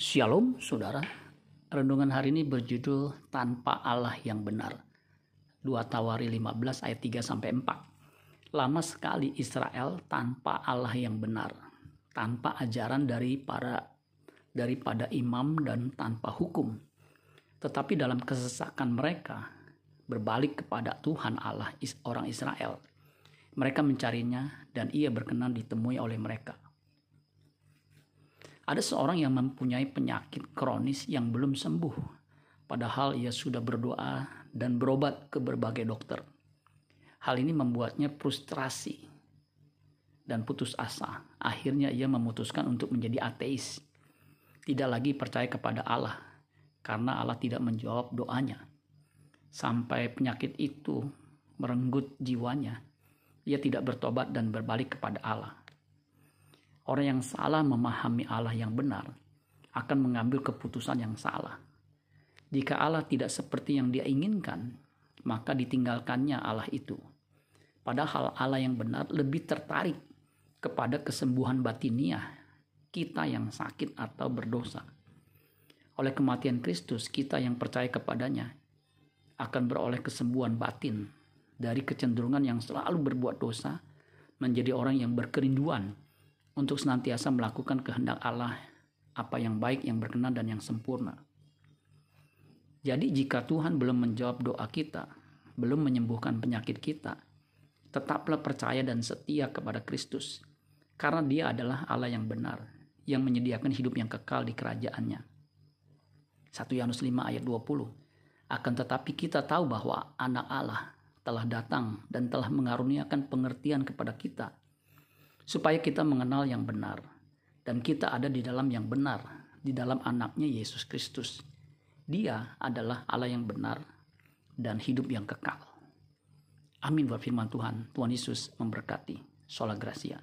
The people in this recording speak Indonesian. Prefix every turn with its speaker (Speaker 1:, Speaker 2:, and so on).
Speaker 1: Shalom saudara. Renungan hari ini berjudul Tanpa Allah yang benar. 2 Tawari 15 ayat 3 sampai 4 Lama sekali Israel tanpa Allah yang benar Tanpa ajaran dari para daripada imam dan tanpa hukum. Tetapi dalam kesesakan mereka Berbalik kepada Tuhan Allah orang Israel. Mereka mencarinya dan ia berkenan ditemui oleh mereka ada seorang yang mempunyai penyakit kronis yang belum sembuh, padahal ia sudah berdoa dan berobat ke berbagai dokter. Hal ini membuatnya frustrasi dan putus asa. Akhirnya ia memutuskan untuk menjadi ateis, tidak lagi percaya kepada Allah karena Allah tidak menjawab doanya. Sampai penyakit itu merenggut jiwanya, ia tidak bertobat dan berbalik kepada Allah. Orang yang salah memahami Allah yang benar akan mengambil keputusan yang salah. Jika Allah tidak seperti yang dia inginkan, maka ditinggalkannya Allah itu. Padahal Allah yang benar lebih tertarik kepada kesembuhan batiniah kita yang sakit atau berdosa. Oleh kematian Kristus, kita yang percaya kepadanya akan beroleh kesembuhan batin dari kecenderungan yang selalu berbuat dosa menjadi orang yang berkerinduan untuk senantiasa melakukan kehendak Allah, apa yang baik, yang berkenan, dan yang sempurna. Jadi, jika Tuhan belum menjawab doa kita, belum menyembuhkan penyakit kita, tetaplah percaya dan setia kepada Kristus, karena Dia adalah Allah yang benar, yang menyediakan hidup yang kekal di kerajaannya. 1 Yohanes 5 ayat 20 Akan tetapi kita tahu bahwa anak Allah telah datang dan telah mengaruniakan pengertian kepada kita supaya kita mengenal yang benar dan kita ada di dalam yang benar di dalam anaknya Yesus Kristus. Dia adalah Allah yang benar dan hidup yang kekal. Amin buat firman Tuhan. Tuhan Yesus memberkati. Sola Gracia.